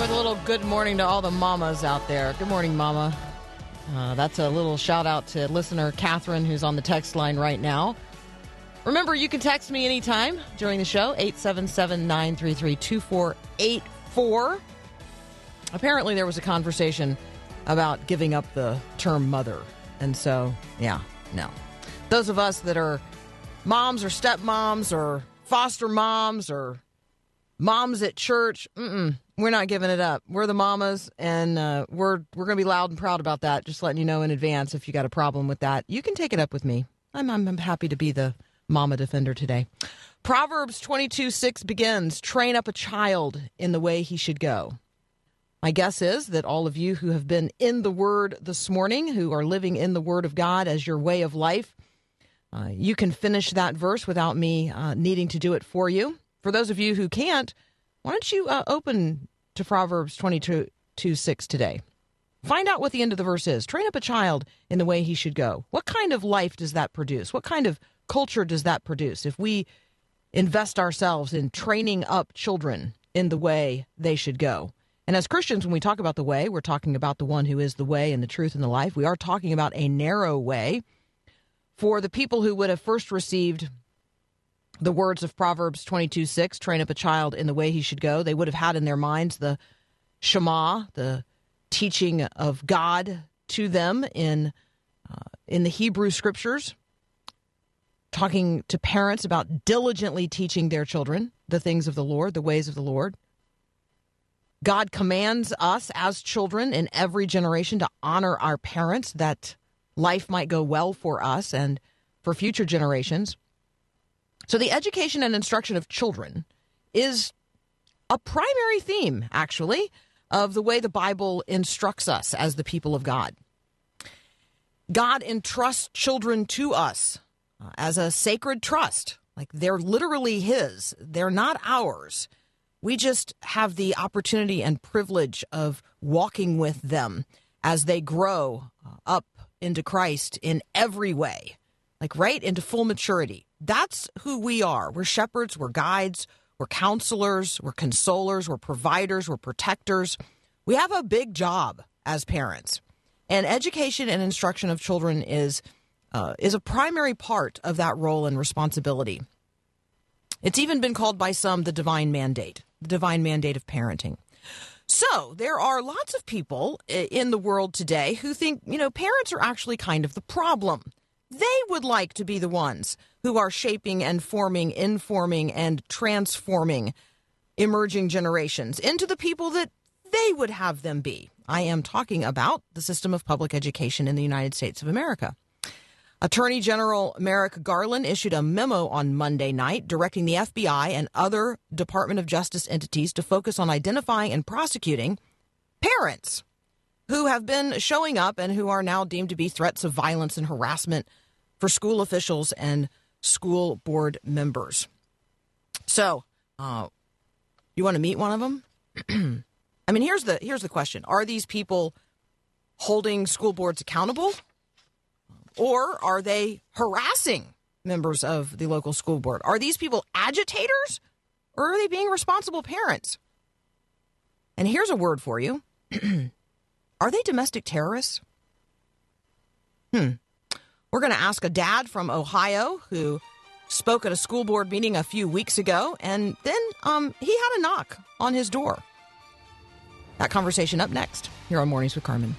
with a little good morning to all the mamas out there. Good morning, mama. Uh, that's a little shout out to listener Catherine, who's on the text line right now. Remember, you can text me anytime during the show, 877 933 2484. Apparently, there was a conversation about giving up the term mother. And so, yeah, no. Those of us that are moms or stepmoms or foster moms or moms at church, we're not giving it up. We're the mamas, and uh, we're we're going to be loud and proud about that. Just letting you know in advance if you got a problem with that, you can take it up with me. I'm I'm, happy to be the mama defender today. Proverbs twenty two six begins: Train up a child in the way he should go. My guess is that all of you who have been in the Word this morning, who are living in the Word of God as your way of life, uh, you can finish that verse without me uh, needing to do it for you. For those of you who can't, why don't you uh, open to Proverbs 22 2, 6 today? Find out what the end of the verse is. Train up a child in the way he should go. What kind of life does that produce? What kind of culture does that produce if we invest ourselves in training up children in the way they should go? And as Christians, when we talk about the way, we're talking about the one who is the way and the truth and the life. We are talking about a narrow way for the people who would have first received the words of Proverbs 22 6, train up a child in the way he should go. They would have had in their minds the Shema, the teaching of God to them in, uh, in the Hebrew scriptures, talking to parents about diligently teaching their children the things of the Lord, the ways of the Lord. God commands us as children in every generation to honor our parents that life might go well for us and for future generations. So, the education and instruction of children is a primary theme, actually, of the way the Bible instructs us as the people of God. God entrusts children to us uh, as a sacred trust. Like they're literally His, they're not ours. We just have the opportunity and privilege of walking with them as they grow up into Christ in every way, like right into full maturity. That's who we are. We're shepherds, we're guides, we're counselors, we're consolers, we're providers, we're protectors. We have a big job as parents. And education and instruction of children is uh, is a primary part of that role and responsibility. It's even been called by some the divine mandate, the divine mandate of parenting. So, there are lots of people in the world today who think, you know, parents are actually kind of the problem. They would like to be the ones who are shaping and forming, informing, and transforming emerging generations into the people that they would have them be. I am talking about the system of public education in the United States of America. Attorney General Merrick Garland issued a memo on Monday night directing the FBI and other Department of Justice entities to focus on identifying and prosecuting parents who have been showing up and who are now deemed to be threats of violence and harassment for school officials and school board members. So, uh, you want to meet one of them? I mean, here's the here's the question: Are these people holding school boards accountable, or are they harassing members of the local school board? Are these people agitators, or are they being responsible parents? And here's a word for you: Are they domestic terrorists? Hmm. We're going to ask a dad from Ohio who spoke at a school board meeting a few weeks ago, and then um, he had a knock on his door. That conversation up next here on Mornings with Carmen.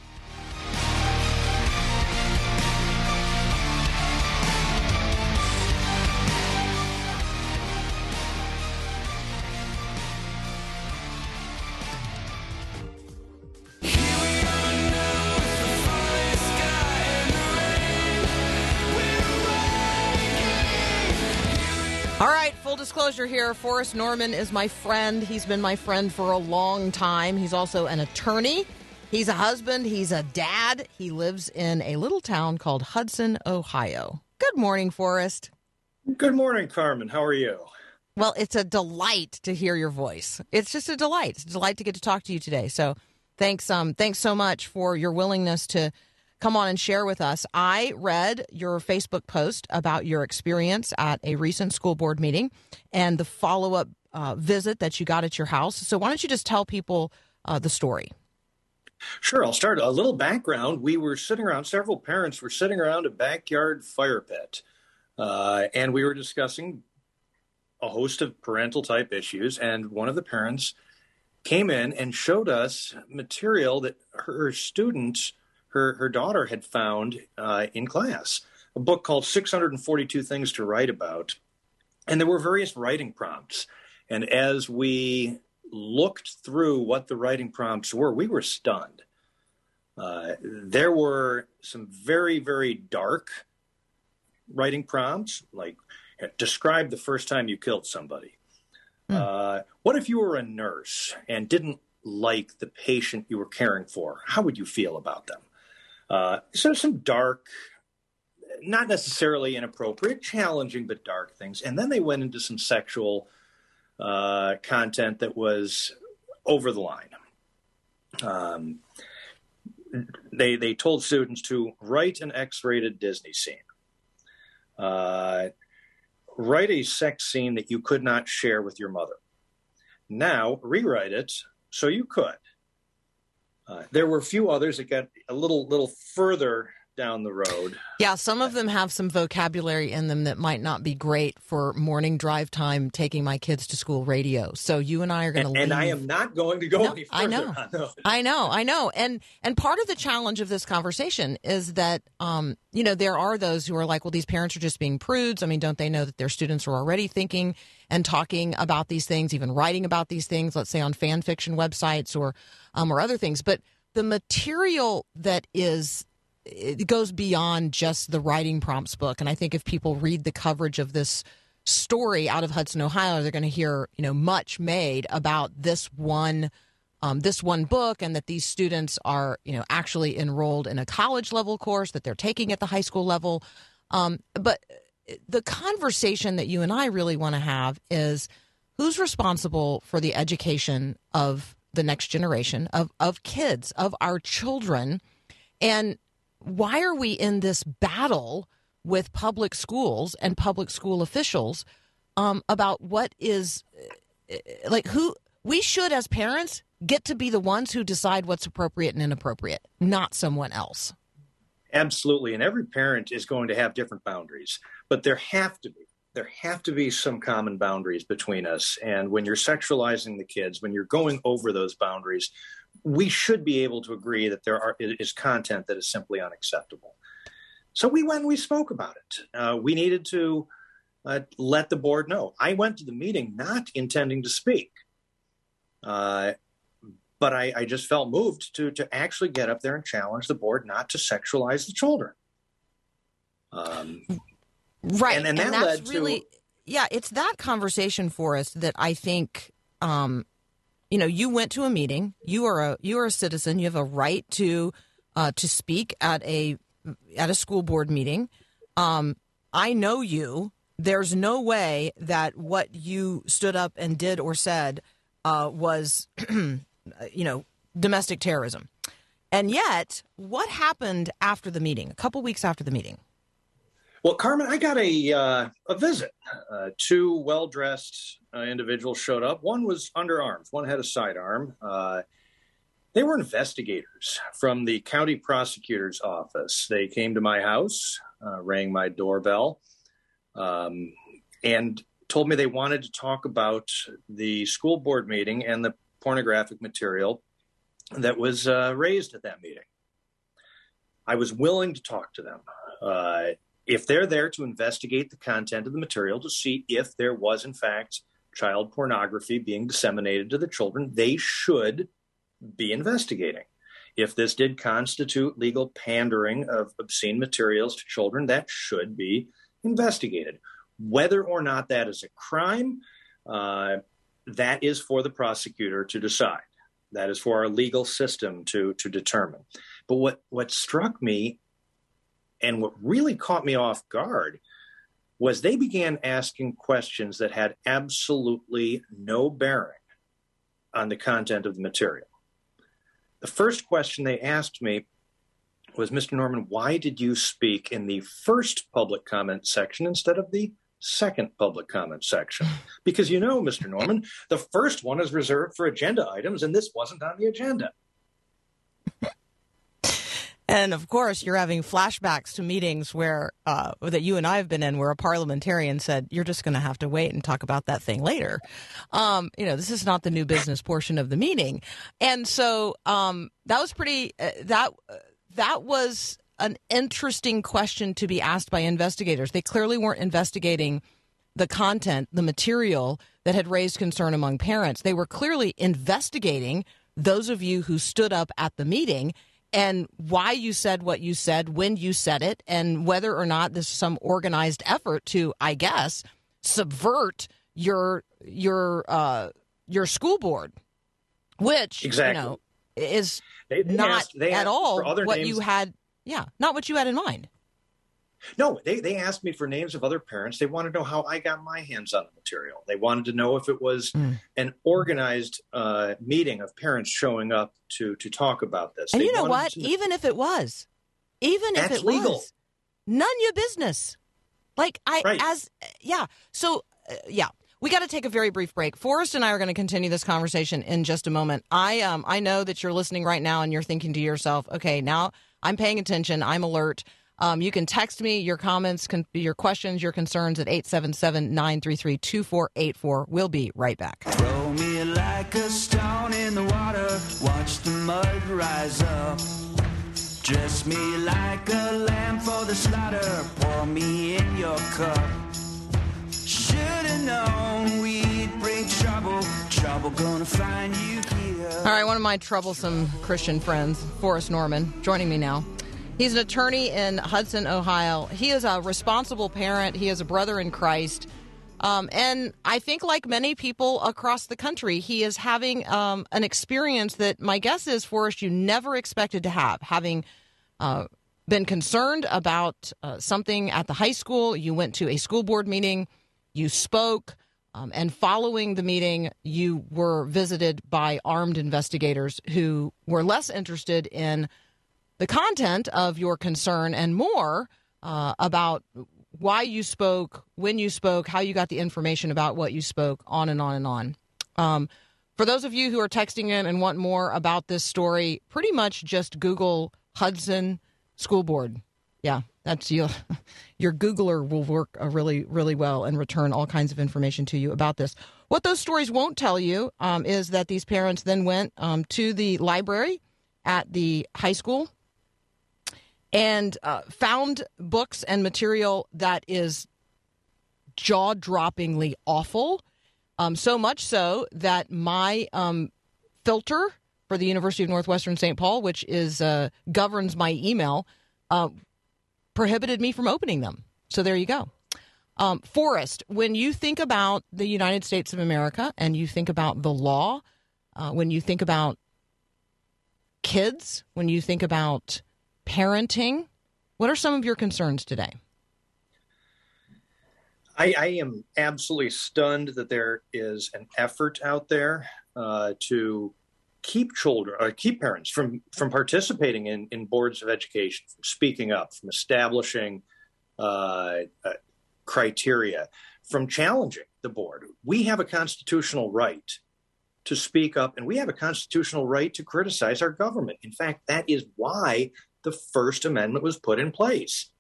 Here Forrest Norman is my friend. He's been my friend for a long time. He's also an attorney, he's a husband, he's a dad. He lives in a little town called Hudson, Ohio. Good morning, Forrest. Good morning, Carmen. How are you? Well, it's a delight to hear your voice. It's just a delight. It's a delight to get to talk to you today. So, thanks um thanks so much for your willingness to come on and share with us. I read your Facebook post about your experience at a recent school board meeting and the follow-up uh, visit that you got at your house. So, why don't you just tell people uh, the story? Sure, I'll start a little background. We were sitting around, several parents were sitting around a backyard fire pit, uh, and we were discussing a host of parental type issues. And one of the parents came in and showed us material that her student, her, her daughter, had found uh, in class a book called 642 Things to Write About. And there were various writing prompts. And as we looked through what the writing prompts were, we were stunned. Uh, there were some very, very dark writing prompts, like describe the first time you killed somebody. Uh, what if you were a nurse and didn't like the patient you were caring for? How would you feel about them? Uh, so some dark, not necessarily inappropriate, challenging, but dark things. And then they went into some sexual uh, content that was over the line. Um, they they told students to write an X-rated Disney scene. Uh, write a sex scene that you could not share with your mother. Now rewrite it so you could. Uh, there were a few others that got a little little further down the road. Yeah, some of them have some vocabulary in them that might not be great for morning drive time taking my kids to school radio. So you and I are going to And, and I am not going to go No, any further I know. I know, I know. And and part of the challenge of this conversation is that um, you know, there are those who are like, well, these parents are just being prudes. I mean, don't they know that their students are already thinking and talking about these things, even writing about these things, let's say on fan fiction websites or um, or other things. But the material that is it goes beyond just the writing prompts book. And I think if people read the coverage of this story out of Hudson, Ohio, they're going to hear you know much made about this one um, this one book, and that these students are you know actually enrolled in a college level course that they're taking at the high school level. Um, but the conversation that you and I really want to have is who's responsible for the education of the next generation of of kids of our children, and why are we in this battle with public schools and public school officials um, about what is uh, like who we should as parents get to be the ones who decide what's appropriate and inappropriate not someone else Absolutely. And every parent is going to have different boundaries, but there have to be. There have to be some common boundaries between us. And when you're sexualizing the kids, when you're going over those boundaries, we should be able to agree that there are, is content that is simply unacceptable. So we went and we spoke about it. Uh, we needed to uh, let the board know. I went to the meeting not intending to speak. Uh, but I, I just felt moved to to actually get up there and challenge the board not to sexualize the children. Um, right And- and that that's led to- really yeah it's that conversation for us that i think um you know you went to a meeting. You are a you are a citizen. You have a right to uh to speak at a at a school board meeting. Um i know you. There's no way that what you stood up and did or said uh was you know domestic terrorism. And yet what happened after the meeting a couple weeks after the meeting well, Carmen, I got a uh, a visit. Uh, two well dressed uh, individuals showed up. One was under arms. One had a sidearm. Uh, they were investigators from the county prosecutor's office. They came to my house, uh, rang my doorbell, um, and told me they wanted to talk about the school board meeting and the pornographic material that was uh, raised at that meeting. I was willing to talk to them. If they're there to investigate the content of the material to see if there was, in fact, child pornography being disseminated to the children, they should be investigating. If this did constitute legal pandering of obscene materials to children, that should be investigated. Whether or not that is a crime, uh, that is for the prosecutor to decide. That is for our legal system to to determine. But what what struck me, and what really caught me off guard, was they began asking questions that had absolutely no bearing on the content of the material. The first question they asked me was, Mr. Norman, why did you speak in the first public comment section instead of the second public comment section? Because you know, Mr. Norman, the first one is reserved for agenda items, and this wasn't on the agenda. And of course, you're having flashbacks to meetings where uh, that you and I have been in, where a parliamentarian said, "You're just going to have to wait and talk about that thing later." Um, you know, this is not the new business portion of the meeting, and so um, that was pretty. Uh, that that was an interesting question to be asked by investigators. They clearly weren't investigating the content, the material that had raised concern among parents. They were clearly investigating those of you who stood up at the meeting and why you said what you said, when you said it, and whether or not this is some organized effort to, I guess, subvert your your uh, your school board, which Exactly. you know is They, they not asked, they at all what names. you had. Yeah, not what you had in mind. No, they, they asked me for names of other parents. They wanted to know how I got my hands on the material. They wanted to know if it was Mm. an organized uh, meeting of parents showing up to to talk about this. And They you know what? to Even if it was, even if That's it legal. was, none your business. Like I, Right. as yeah. So uh, yeah, we got to take a very brief break. Forrest and I are going to continue this conversation in just a moment. I um I know that you're listening right now and you're thinking to yourself, okay, now I'm paying attention. I'm alert. Um, you can text me your comments, con- your questions, your concerns at 877 933 2484. We'll be right back. Throw me like a stone in the water, watch the mud rise up. Dress me like a lamb for the slaughter, pour me in your cup. Should've known we'd bring trouble, trouble gonna find you here. All right, one of my troublesome Christian friends, Forrest Norman, joining me now. He's an attorney in Hudson, Ohio. He is a responsible parent. He is a brother in Christ. Um, and I think, like many people across the country, he is having um, an experience that my guess is, Forrest, you never expected to have. Having uh, been concerned about uh, something at the high school, you went to a school board meeting, you spoke, um, and following the meeting, you were visited by armed investigators who were less interested in the content of your concern and more uh, about why you spoke, when you spoke, how you got the information about what you spoke, on and on and on. Um, for those of you who are texting in and want more about this story, pretty much just Google Hudson School Board. Yeah, that's your your Googler will work uh, really really well and return all kinds of information to you about this. What those stories won't tell you um, is that these parents then went um, to the library at the high school and uh, found books and material that is jaw droppingly awful. Um, so much so that my um, filter for the University of Northwestern St. Paul, which is uh, governs my email, uh, prohibited me from opening them. So there you go. Um, Forrest, when you think about the United States of America and you think about the law, uh, when you think about kids, when you think about parenting, what are some of your concerns today? I, I am absolutely stunned that there is an effort out there uh, to keep children, uh, keep parents from from participating in, in boards of education, from speaking up, from establishing uh, uh, criteria, from challenging the board. We have a constitutional right to speak up, and we have a constitutional right to criticize our government. In fact, that is why the First Amendment was put in place.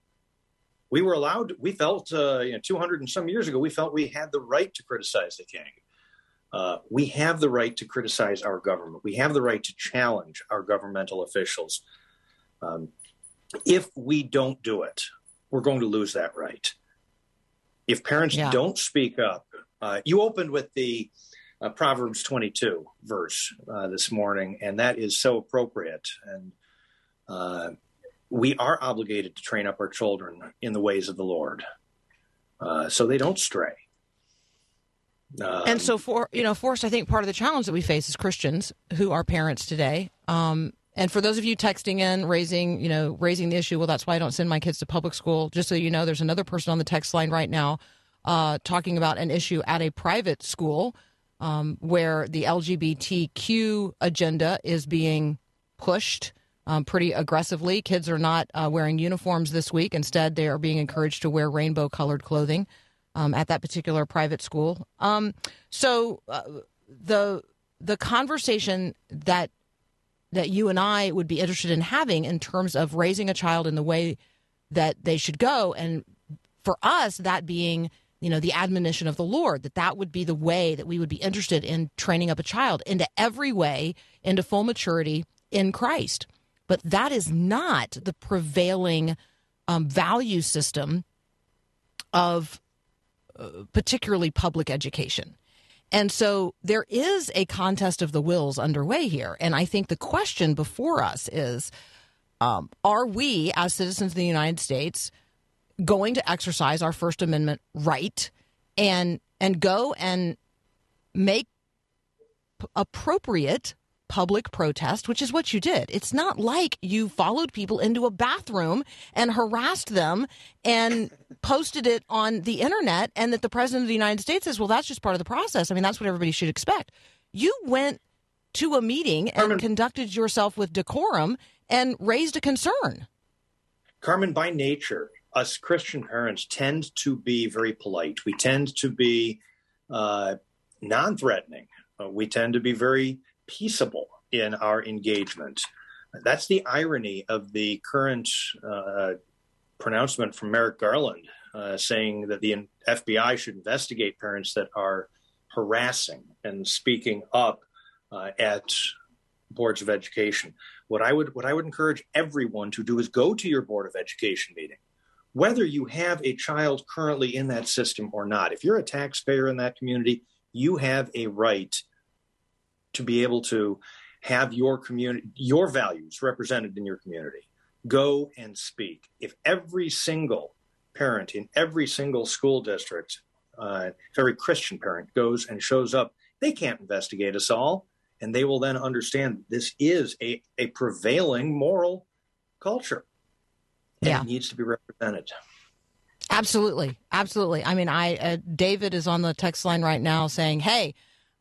We were allowed we felt uh, you know 200 and some years ago we felt we had the right to criticize the king. Uh, we have the right to criticize our government. We have the right to challenge our governmental officials. Um, if we don't do it we're going to lose that right. If parents Yeah. don't speak up uh, you opened with the uh, proverbs 22 verse uh, this morning and that is so appropriate. And uh, we are obligated to train up our children in the ways of the Lord. uh, so they don't stray. Um, and so for you know forrest i think part of the challenge that we face as christians who are parents today um, and for those of you texting in raising you know raising the issue well that's why i don't send my kids to public school just so you know there's another person on the text line right now uh, talking about an issue at a private school um, where the lgbtq agenda is being pushed um, pretty aggressively kids are not uh, wearing uniforms this week instead they are being encouraged to wear rainbow colored clothing um, at that particular private school. Um, so uh, the the conversation that that you and I would be interested in having in terms of raising a child in the way that they should go, and for us, that being you know the admonition of the Lord, that that would be the way that we would be interested in training up a child into every way into full maturity in Christ. But that is not the prevailing um, value system of particularly public education. And so there is a contest of the wills underway here. And I think the question before us is um, are we, as citizens of the United States, going to exercise our First Amendment right and and go and make appropriate public protest, which is what you did. It's not like you followed people into a bathroom and harassed them and posted it on the internet, and that the president of the United States says, well, that's just part of the process. I mean, that's what everybody should expect. You went to a meeting and Carmen- conducted yourself with decorum and raised a concern. Carmen, by nature, us Christian parents tend to be very polite. We tend to be uh, non threatening. Uh, we tend to be very peaceable in our engagement. That's the irony of the current uh, pronouncement from Merrick Garland uh, saying that the FBI should investigate parents that are harassing and speaking up uh, at boards of education. What I would what I would encourage everyone to do is go to your board of education meeting, whether you have a child currently in that system or not. If you're a taxpayer in that community, you have a right to be able to have your community your values represented in your community. Go and speak. If every single parent in every single school district, uh, every Christian parent goes and shows up, they can't investigate us all and they will then understand this is a, a prevailing moral culture and Yeah. it needs to be represented Absolutely, absolutely. I mean, I uh, David is on the text line right now saying, "Hey,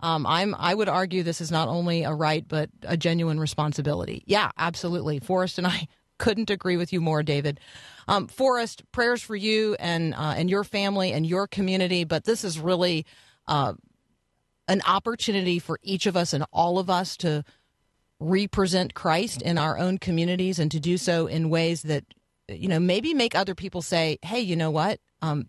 um, I'm. I would argue this is not only a right but a genuine responsibility." Yeah, absolutely. Forrest and I couldn't agree with you more, David. Um, Forrest, prayers for you and uh, and your family and your community. But this is really uh, an opportunity for each of us and all of us to represent Christ in our own communities and to do so in ways that you know maybe make other people say hey you know what um,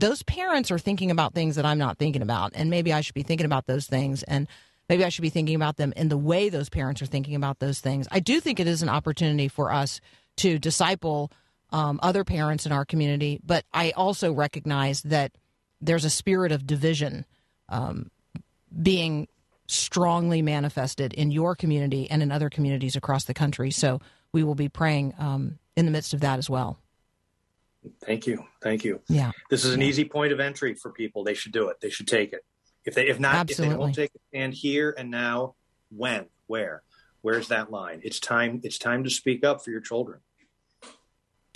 those parents are thinking about things that i'm not thinking about and maybe i should be thinking about those things and maybe i should be thinking about them in the way those parents are thinking about those things i do think it is an opportunity for us to disciple um, other parents in our community but i also recognize that there's a spirit of division um, being strongly manifested in your community and in other communities across the country. So we will be praying um, in the midst of that as well. Thank you thank you Yeah. this is an easy point of entry for people they should do it they should take it if they if not if they Absolutely. don't take a stand here and now when where where's that line it's time it's time to speak up for your children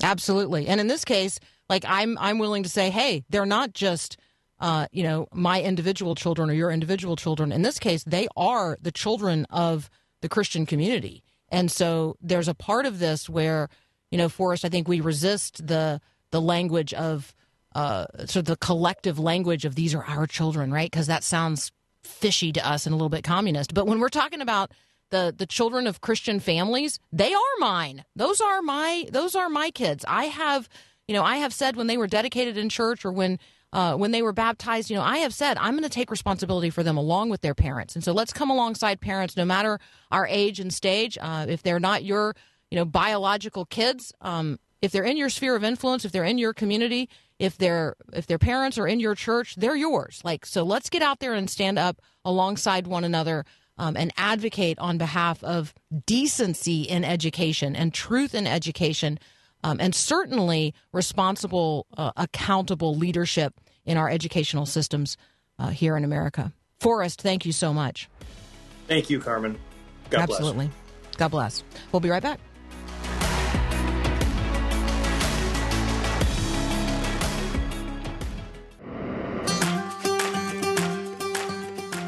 Absolutely. And in this case, like I'm I'm willing to say, hey, they're not just uh, you know, my individual children or your individual children. In this case, they are the children of the Christian community. And so there's a part of this where, you know, Forrest, I think we resist the the language of uh, sort of the collective language of these are our children, right? Because that sounds fishy to us and a little bit communist. But when we're talking about the the children of Christian families, they are mine. Those are my those are my kids. I have, you know, I have said when they were dedicated in church or when uh, when they were baptized, you know, I have said I'm going to take responsibility for them along with their parents. And so let's come alongside parents, no matter our age and stage. Uh, if they're not your, you know, biological kids, um, if they're in your sphere of influence, if they're in your community, if their if their parents are in your church, they're yours. Like so, let's get out there and stand up alongside one another um, and advocate on behalf of decency in education and truth in education um, and certainly responsible, uh, accountable leadership in our educational systems uh, here in America. Forrest, thank you so much. Thank you, Carmen. God bless. Absolutely. God bless. We'll be right back.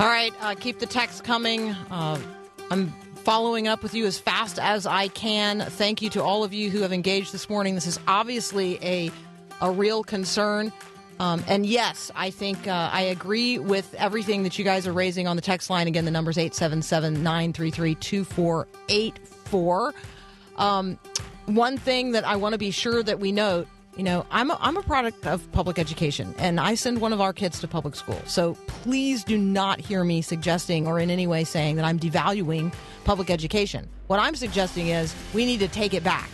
All right, uh, keep the text coming. Uh, I'm following up with you as fast as I can. Thank you to all of you who have engaged this morning. This is obviously a a real concern. Um, and yes, I think uh, I agree with everything that you guys are raising on the text line. Again, the number is 877 933 2484. Um, One thing that I want to be sure that we note you know, I'm a, I'm a product of public education, and I send one of our kids to public school. So please do not hear me suggesting or in any way saying that I'm devaluing public education. What I'm suggesting is we need to take it back.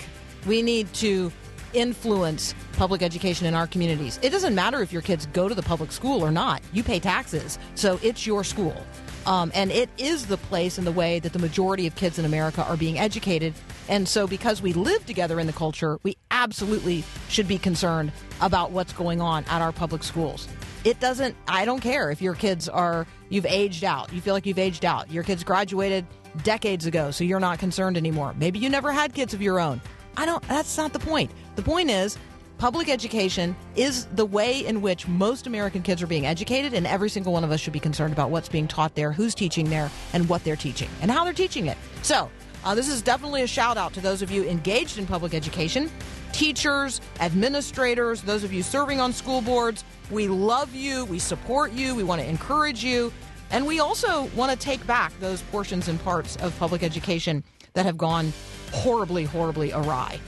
We need to influence public education in our communities. It doesn't matter if your kids go to the public school or not. You pay taxes, so it's your school. Um, and it is the place and the way that the majority of kids in America are being educated. And so, because we live together in the culture, we absolutely should be concerned about what's going on at our public schools. It doesn't, I don't care if your kids are, you've aged out. You feel like you've aged out. Your kids graduated decades ago, so you're not concerned anymore. Maybe you never had kids of your own. I don't, that's not the point. The point is, public education is the way in which most American kids are being educated, and every single one of us should be concerned about what's being taught there, who's teaching there, and what they're teaching, and how they're teaching it. So, uh, this is definitely a shout out to those of you engaged in public education, teachers, administrators, those of you serving on school boards. We love you, we support you, we want to encourage you, and we also want to take back those portions and parts of public education that have gone horribly, horribly awry.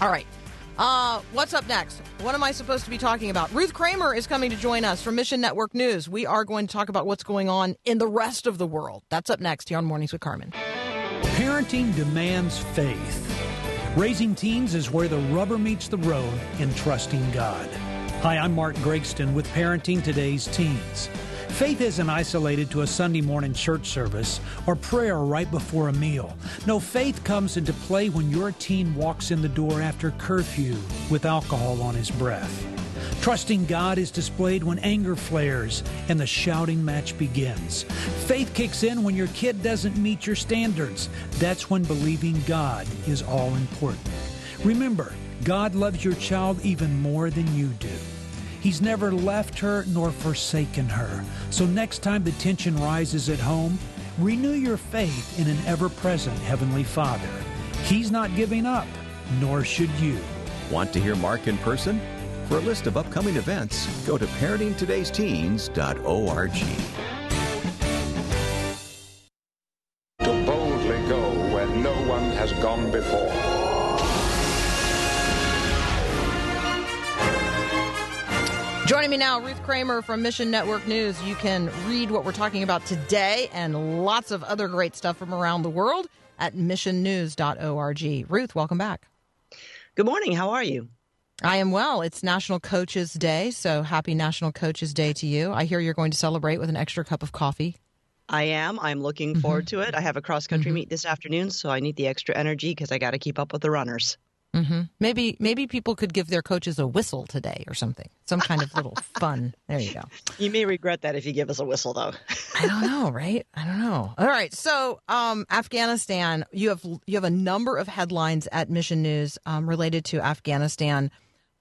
All right. Uh, what's up next? What am I supposed to be talking about? Ruth Kramer is coming to join us from Mission Network News. We are going to talk about what's going on in the rest of the world. That's up next here on Mornings with Carmen. Parenting demands faith. Raising teens is where the rubber meets the road in trusting God. Hi, I'm Mark Gregston with Parenting Today's Teens. Faith isn't isolated to a Sunday morning church service or prayer right before a meal. No, faith comes into play when your teen walks in the door after curfew with alcohol on his breath. Trusting God is displayed when anger flares and the shouting match begins. Faith kicks in when your kid doesn't meet your standards. That's when believing God is all important. Remember, God loves your child even more than you do. He's never left her nor forsaken her. So next time the tension rises at home, renew your faith in an ever present Heavenly Father. He's not giving up, nor should you. Want to hear Mark in person? For a list of upcoming events, go to parentingtodaysteens.org. to boldly go where no one has gone before. Joining me now, Ruth Kramer from Mission Network News. You can read what we're talking about today and lots of other great stuff from around the world at missionnews.org. Ruth, welcome back. Good morning. How are you? I am well. It's National Coaches Day, so happy National Coaches Day to you. I hear you're going to celebrate with an extra cup of coffee. I am. I'm looking Mm-hmm. forward to it. I have a cross country meet this afternoon, so I need the extra energy because I got to keep up with the runners. hmm Maybe maybe people could give their coaches a whistle today or something, some kind of little fun. There you go. You may regret that if you give us a whistle, though. I don't know, right? I don't know. All right, so um, Afghanistan, you have you have a number of headlines at Mission News um, related to Afghanistan,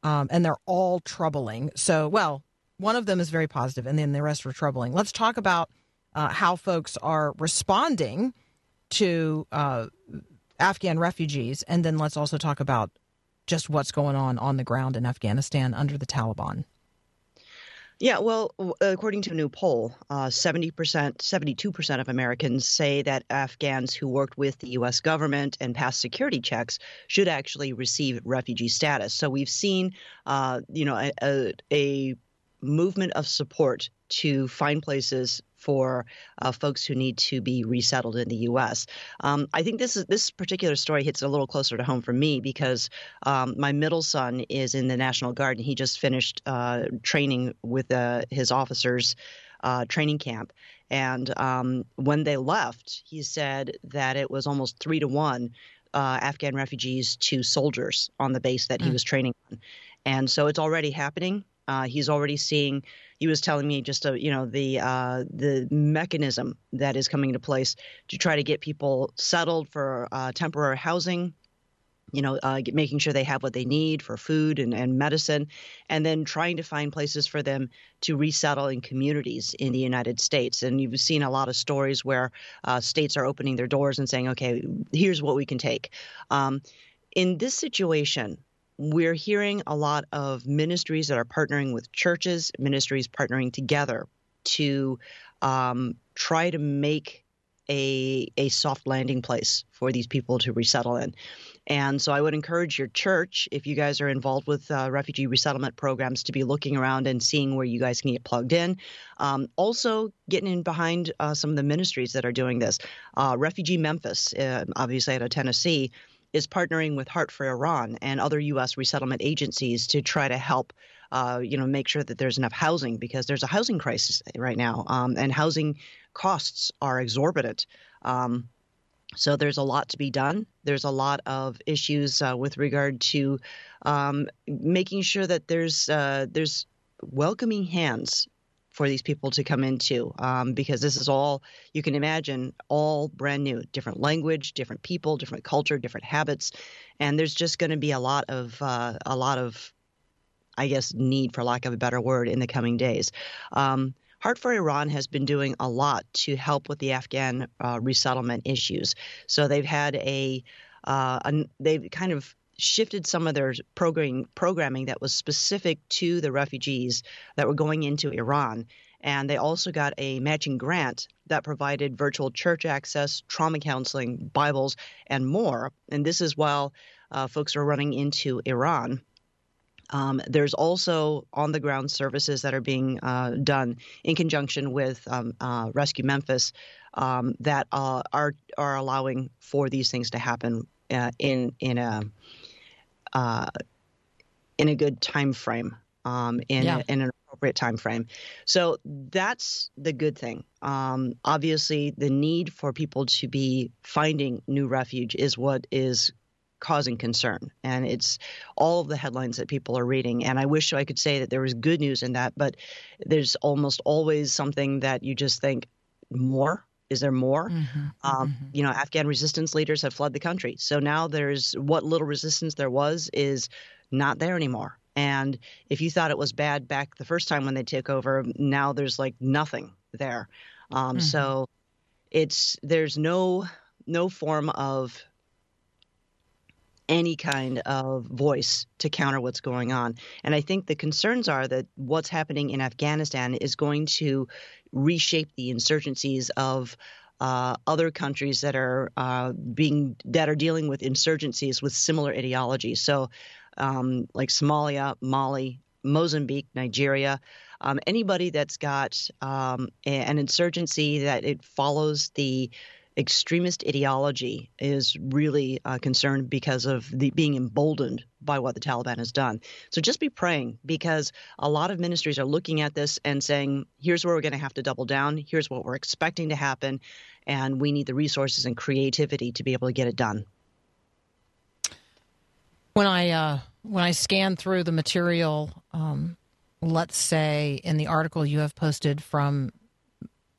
um, and they're all troubling. So, well, one of them is very positive, and then the rest are troubling. Let's talk about uh, how folks are responding to uh, Afghan refugees, and then let's also talk about just what's going on on the ground in Afghanistan under the Taliban. Yeah, well, according to a new poll, uh, 70%, 72% of Americans say that Afghans who worked with the U.S. government and passed security checks should actually receive refugee status. So we've seen, uh, you know, a, a, a movement of support to find places for uh, folks who need to be resettled in the U.S. Um, I think this is this particular story hits a little closer to home for me because um, my middle son is in the National Guard and he just finished uh, training with uh, his officers. Uh, training camp, and um, when they left, he said that it was almost three to one uh, Afghan refugees to soldiers on the base that he Mm. was training on, and so it's already happening. Uh, he's already seeing. He was telling me just a, you know the uh, the mechanism that is coming into place to try to get people settled for uh, temporary housing. You know, uh, get, making sure they have what they need for food and, and medicine, and then trying to find places for them to resettle in communities in the United States. And you've seen a lot of stories where uh, states are opening their doors and saying, "Okay, here's what we can take." Um, in this situation, we're hearing a lot of ministries that are partnering with churches, ministries partnering together to um, try to make a a soft landing place for these people to resettle in. And so I would encourage your church, if you guys are involved with uh, refugee resettlement programs, to be looking around and seeing where you guys can get plugged in. Um, also, getting in behind uh, some of the ministries that are doing this. Uh, Refugee Memphis, uh, obviously out of Tennessee, is partnering with Heart for Iran and other U.S. resettlement agencies to try to help. Uh, you know, make sure that there's enough housing because there's a housing crisis right now, um, and housing costs are exorbitant. Um, so there's a lot to be done. There's a lot of issues uh, with regard to um, making sure that there's uh, there's welcoming hands for these people to come into um, because this is all you can imagine all brand new different language different people different culture different habits and there's just going to be a lot of uh, a lot of i guess need for lack of a better word in the coming days um, Heart for Iran has been doing a lot to help with the Afghan uh, resettlement issues. So they've had a, uh, a they've kind of shifted some of their programming programming that was specific to the refugees that were going into Iran. And they also got a matching grant that provided virtual church access, trauma counseling, Bibles, and more. And this is while uh, folks are running into Iran. Um, there's also on the ground services that are being uh, done in conjunction with um, uh, Rescue Memphis um, that uh, are are allowing for these things to happen uh, in in a uh, in a good time frame, um, in Yeah. in an appropriate time frame. So that's the good thing. Um, obviously, the need for people to be finding new refuge is what is causing concern. And it's all of the headlines that people are reading. And I wish I could say that there was good news in that, but there's almost always something that you just think, more? Is there more? Um, You know, Afghan resistance leaders have fled the country. So now there's what little resistance there was is not there anymore. And if you thought it was bad back the first time when they took over, now there's like nothing there. Um, So it's there's no no form of any kind of voice to counter what's going on. And I think the concerns are that what's happening in Afghanistan is going to reshape the insurgencies of uh, other countries that are uh, being that are dealing with insurgencies with similar ideologies. So, um, like Somalia, Mali, Mozambique, Nigeria, um, anybody that's got um, an insurgency that it follows the extremist ideology is really uh, concerned because of the being emboldened by what the Taliban has done. So just be praying because a lot of ministries are looking at this and saying, here's where we're going to have to double down. Here's what we're expecting to happen. And we need the resources and creativity to be able to get it done. When I uh, when I scan through the material, um, let's say in the article you have posted from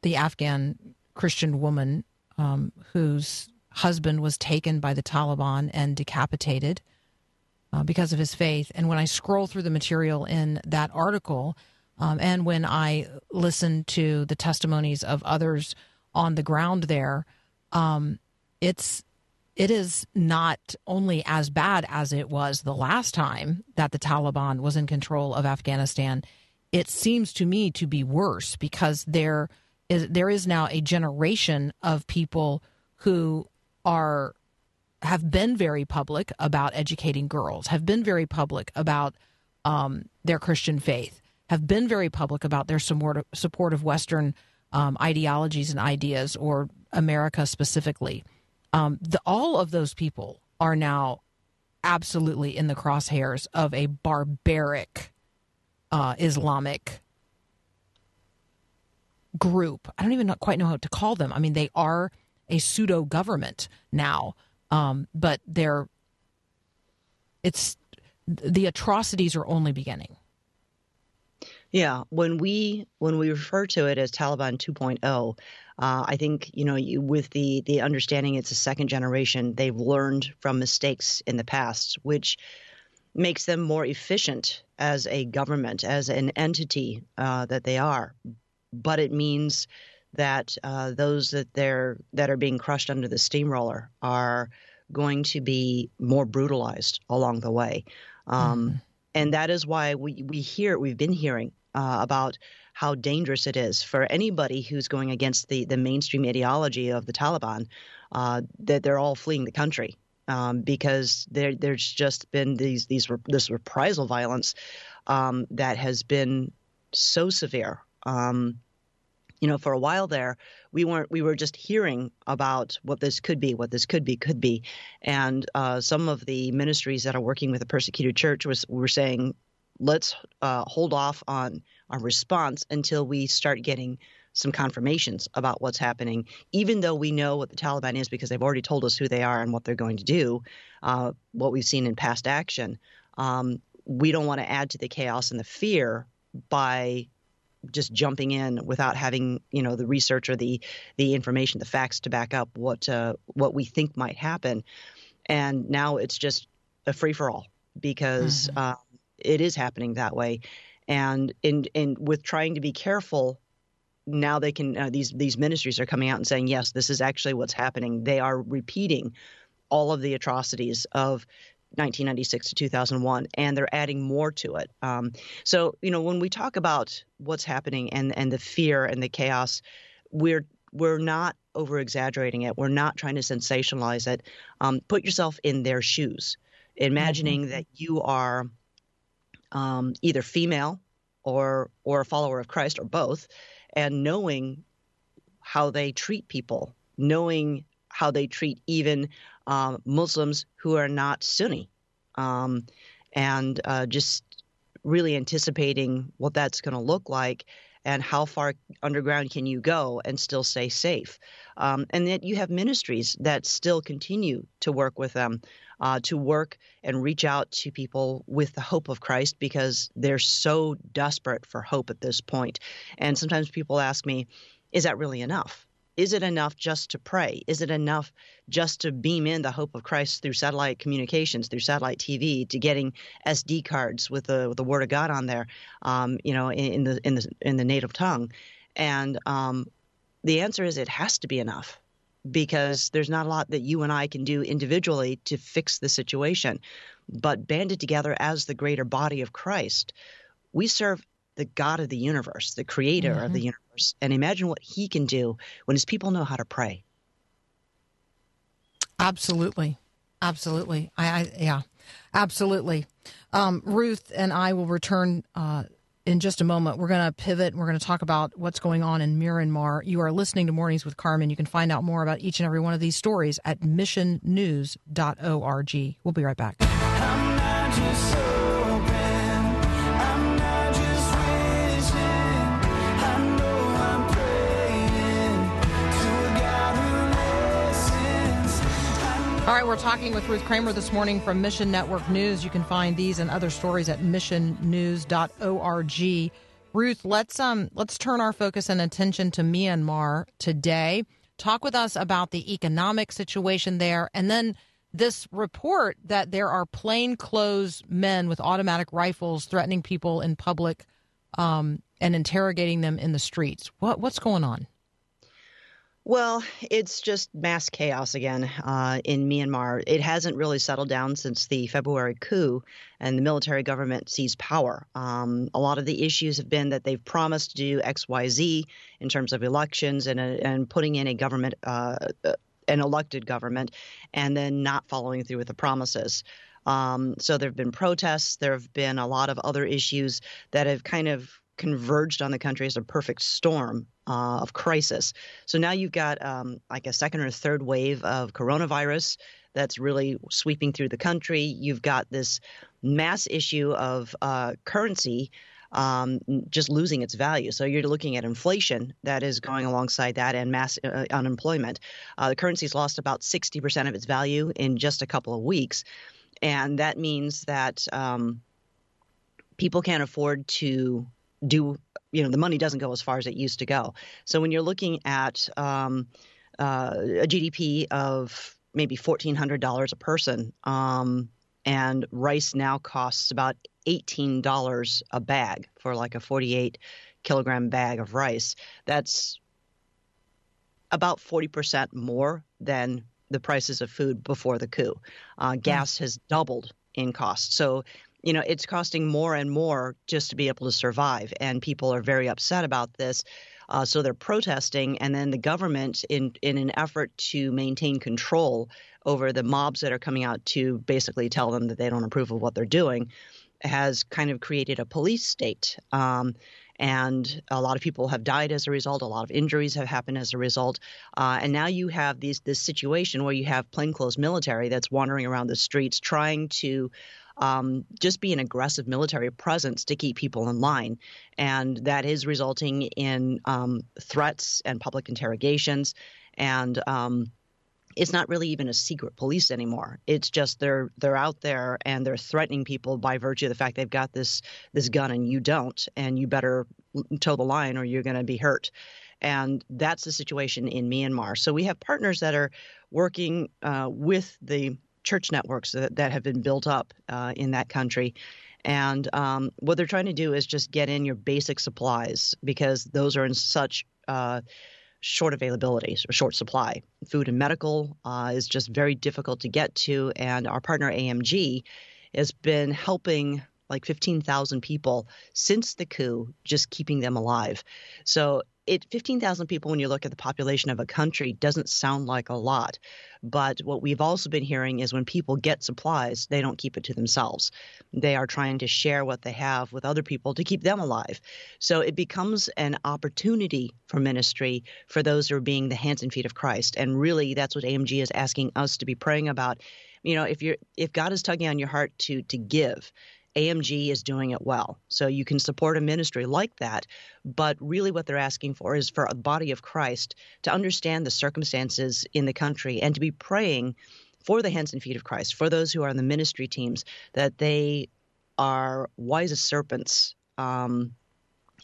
the Afghan Christian woman um, whose husband was taken by the Taliban and decapitated uh, because of his faith, and when I scroll through the material in that article, um, and when I listen to the testimonies of others on the ground there, um, it's it is not only as bad as it was the last time that the Taliban was in control of Afghanistan. It seems to me to be worse because there is there is now a generation of people who are have been very public about educating girls, have been very public about um, their Christian faith, have been very public about their support of Western um, ideologies and ideas, or America specifically. Um, the, all of those people are now absolutely in the crosshairs of a barbaric uh, Islamic group. I don't even quite know how to call them. I mean, they are a pseudo government now. Um, but they're it's the atrocities are only beginning. Yeah, when we when we refer to it as Taliban 2.0, uh, I think you know you, with the the understanding it's a second generation, they've learned from mistakes in the past, which makes them more efficient as a government, as an entity uh, that they are. But it means that uh, those that they're that are being crushed under the steamroller are going to be more brutalized along the way. Um, mm-hmm. And that is why we, we hear, we've been hearing uh, about how dangerous it is for anybody who's going against the, the mainstream ideology of the Taliban, uh, that they're all fleeing the country. Um, because there, there's just been these these this reprisal violence um, that has been so severe. Um, you know, for a while there, we weren't we were just hearing about what this could be, what this could be, could be, and uh, some of the ministries that are working with the persecuted church was were saying, let's uh, hold off on our response until we start getting some confirmations about what's happening, even though we know what the Taliban is because they've already told us who they are and what they're going to do, uh, what we've seen in past action. Um, we don't want to add to the chaos and the fear by just jumping in without having you know the research or the the information, the facts to back up what uh, what we think might happen. And now it's just a free for all because mm-hmm. uh, it is happening that way. And in in with trying to be careful, now they can uh, these these ministries are coming out and saying yes, this is actually what's happening. They are repeating all of the atrocities of 1996 to 2001, and they're adding more to it. Um, so, you know, when we talk about what's happening and and the fear and the chaos, we're we're not over exaggerating it. We're not trying to sensationalize it. Um, put yourself in their shoes, imagining mm-hmm. that you are um, either female or or a follower of Christ or both, and knowing how they treat people, knowing how they treat even uh, Muslims who are not Sunni, um, and uh, just really anticipating what that's going to look like and how far underground can you go and still stay safe. Um, and that you have ministries that still continue to work with them, uh, to work and reach out to people with the hope of Christ because they're so desperate for hope at this point. And sometimes people ask me, is that really enough? Is it enough just to pray? Is it enough just to beam in the hope of Christ through satellite communications, through satellite TV, to getting SD cards with the with the Word of God on there, um, you know, in, in, the in the in the native tongue? And um, the answer is it has to be enough because there's not a lot that you and I can do individually to fix the situation, but banded together as the greater body of Christ, we serve the God of the universe, the creator mm-hmm. of the mm-hmm. universe. And imagine what he can do when his people know how to pray. Absolutely. Absolutely. I, I yeah, absolutely. Um, Ruth and I will return uh, in just a moment. We're going to pivot. And we're going to talk about what's going on in Myanmar. You are listening to Mornings with Carmen. You can find out more about each and every one of these stories at missionnews.org. We'll be right back. All right, we're talking with Ruth Kramer this morning from Mission Network News. You can find these and other stories at missionnews.org. Ruth, let's um let's turn our focus and attention to Myanmar today. Talk with us about the economic situation there and then this report that there are plainclothes men with automatic rifles threatening people in public um, and interrogating them in the streets. What what's going on? Well, it's just mass chaos again uh, in Myanmar. It hasn't really settled down since the February coup and the military government seized power. Um, a lot of the issues have been that they've promised to do X, Y, Z in terms of elections and, uh, and putting in a government, uh, uh, an elected government, and then not following through with the promises. Um, so there have been protests. There have been a lot of other issues that have kind of converged on the country as a perfect storm uh, of crisis. So now you've got um, like a second or third wave of coronavirus that's really sweeping through the country. You've got this mass issue of uh, currency um, just losing its value. So you're looking at inflation that is going alongside that and mass uh, unemployment. Uh, the currency's lost about 60% of its value in just a couple of weeks. And that means that um, people can't afford to do, you know, the money doesn't go as far as it used to go. So when you're looking at um, uh, a GDP of maybe $1,400 a person, um, and rice now costs about $18 a bag for like a 48 kilogram bag of rice. That's about 40% more than the prices of food before the coup. Uh, gas has doubled in cost. So, you know, it's costing more and more just to be able to survive. And people are very upset about this. Uh, so they're protesting, and then the government, in in an effort to maintain control over the mobs that are coming out to basically tell them that they don't approve of what they're doing, has kind of created a police state. Um, and a lot of people have died as a result. A lot of injuries have happened as a result. Uh, and now you have these this situation where you have plainclothes military that's wandering around the streets trying to um, just be an aggressive military presence to keep people in line. And that is resulting in um, threats and public interrogations. And um, it's not really even a secret police anymore. It's just they're they're out there and they're threatening people by virtue of the fact they've got this this gun and you don't, and you better toe the line or you're going to be hurt. And that's the situation in Myanmar. So we have partners that are working uh, with the church networks that, that have been built up uh, in that country. And um, what they're trying to do is just get in your basic supplies because those are in such uh, short availability, or short supply. Food and medical uh, is just very difficult to get to, and our partner AMG has been helping like 15,000 people since the coup, just keeping them alive. So it 15,000 people when you look at the population of a country doesn't sound like a lot. But what we've also been hearing is when people get supplies, they don't keep it to themselves. They are trying to share what they have with other people to keep them alive. So it becomes an opportunity for ministry for those who are being the hands and feet of Christ. And really that's what AMG is asking us to be praying about. You know, if you're if God is tugging on your heart to to give, AMG is doing it well. So you can support a ministry like that. But really, what they're asking for is for a body of Christ to understand the circumstances in the country and to be praying for the hands and feet of Christ, for those who are in the ministry teams, that they are wise as serpents. Um,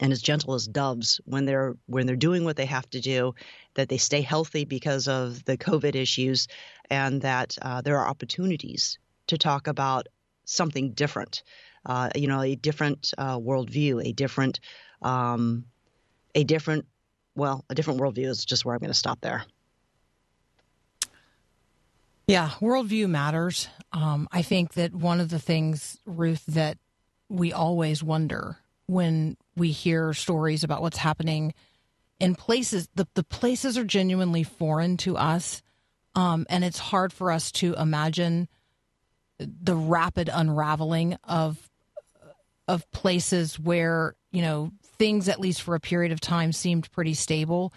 and as gentle as doves when they're when they're doing what they have to do, that they stay healthy because of the COVID issues, and that uh, there are opportunities to talk about something different, uh, you know, a different uh, worldview, a different, um, a different, well, a different worldview is just where I'm going to stop there. Yeah, worldview matters. Um, I think that one of the things, Ruth, that we always wonder when we hear stories about what's happening in places, the, the places are genuinely foreign to us. Um, and it's hard for us to imagine the rapid unraveling of of places where you know things at least for a period of time seemed pretty stable.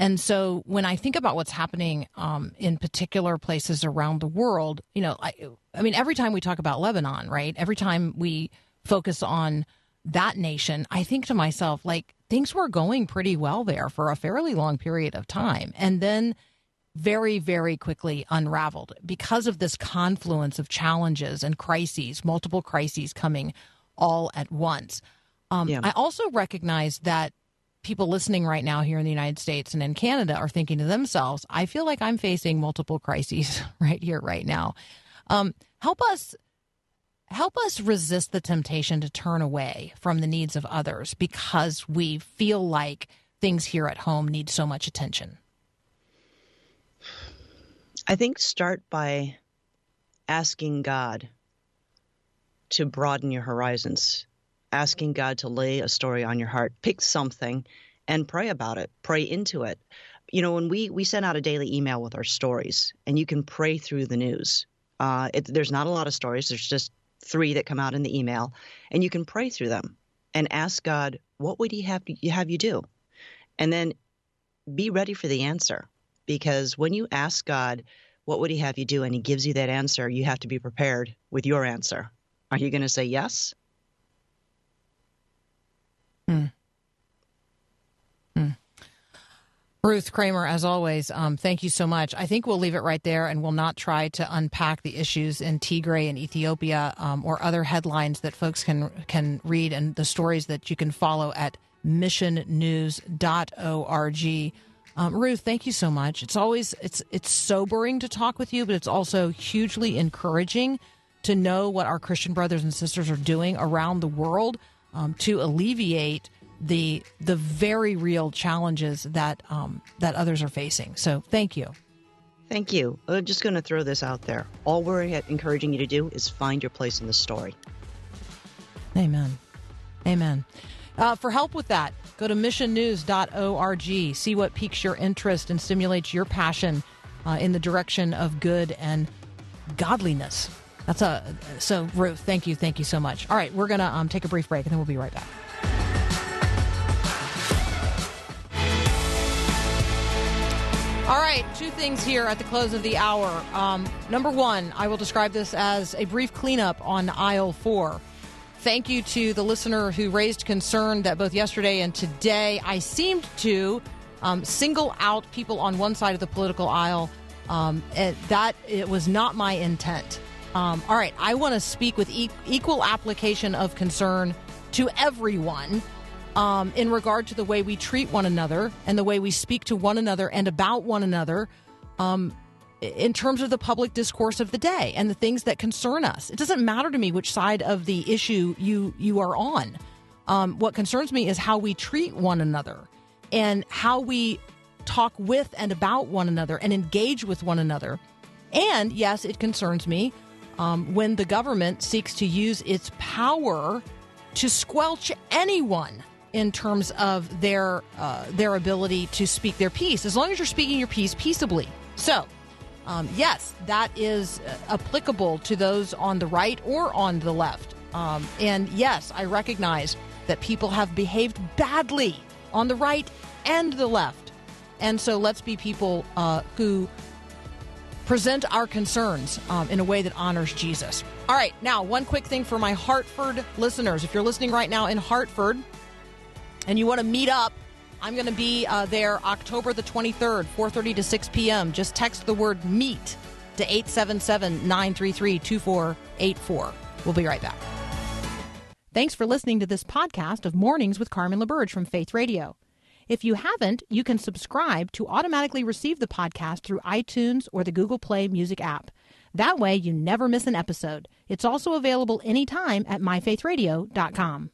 And so when i think about what's happening um, in particular places around the world you know I, I mean every time we talk about lebanon right every time we focus on that nation i think to myself like things were going pretty well there for a fairly long period of time. And then very, very quickly unraveled because of this confluence of challenges and crises, multiple crises coming all at once. Um, yeah. I also recognize that people listening right now here in the United States and in Canada are thinking to themselves, I feel like I'm facing multiple crises right here, right now. Um, help us. Help us resist the temptation to turn away from the needs of others because we feel like things here at home need so much attention. I think start by asking God to broaden your horizons, asking God to lay a story on your heart. Pick something and pray about it, pray into it. You know, when we, we send out a daily email with our stories, and you can pray through the news. Uh, it, there's not a lot of stories, there's just three that come out in the email, and you can pray through them and ask God, what would He have, have you do? And then be ready for the answer because when you ask God, what would he have you do? And he gives you that answer, you have to be prepared with your answer. Are you going to say yes? Hmm. Hmm. Ruth Kramer, as always, um, thank you so much. I think we'll leave it right there and we'll not try to unpack the issues in Tigray and Ethiopia um, or other headlines that folks can can read and the stories that you can follow at missionnews.org. Um, Ruth, thank you so much. It's always it's it's sobering to talk with you, but it's also hugely encouraging to know what our Christian brothers and sisters are doing around the world um, to alleviate the the very real challenges that um, that others are facing. So, thank you. Thank you. I'm just going to throw this out there. All we're encouraging you to do is find your place in the story. Amen. Amen. Uh, for help with that, go to missionnews.org. See what piques your interest and stimulates your passion uh, in the direction of good and godliness. That's a so Ruth. Thank you, thank you so much. All right, we're gonna um, take a brief break and then we'll be right back. All right, two things here at the close of the hour. Um, number one, I will describe this as a brief cleanup on aisle four. Thank you to the listener who raised concern that both yesterday and today I seemed to um, single out people on one side of the political aisle. Um, that it was not my intent. Um, all right, I want to speak with e- equal application of concern to everyone um, in regard to the way we treat one another and the way we speak to one another and about one another um, in terms of the public discourse of the day and the things that concern us. It doesn't matter to me which side of the issue you you are on. Um, what concerns me is how we treat one another and how we talk with and about one another and engage with one another. And yes, it concerns me um, when the government seeks to use its power to squelch anyone in terms of their uh, their ability to speak their piece, as long as you're speaking your piece peaceably. So, um, yes, that is uh, applicable to those on the right or on the left. Um, and yes, I recognize that people have behaved badly on the right and the left. And so let's be people uh, who present our concerns um, in a way that honors Jesus. All right, now, one quick thing for my Hartford listeners. If you're listening right now in Hartford, and you want to meet up, I'm going to be uh, there October the 23rd, 4:30 to 6 p.m. Just text the word meet to 877-933-2484. We'll be right back. Thanks for listening to this podcast of Mornings with Carmen LaBerge from Faith Radio. If you haven't, you can subscribe to automatically receive the podcast through iTunes or the Google Play Music app. That way, you never miss an episode. It's also available anytime at myfaithradio.com.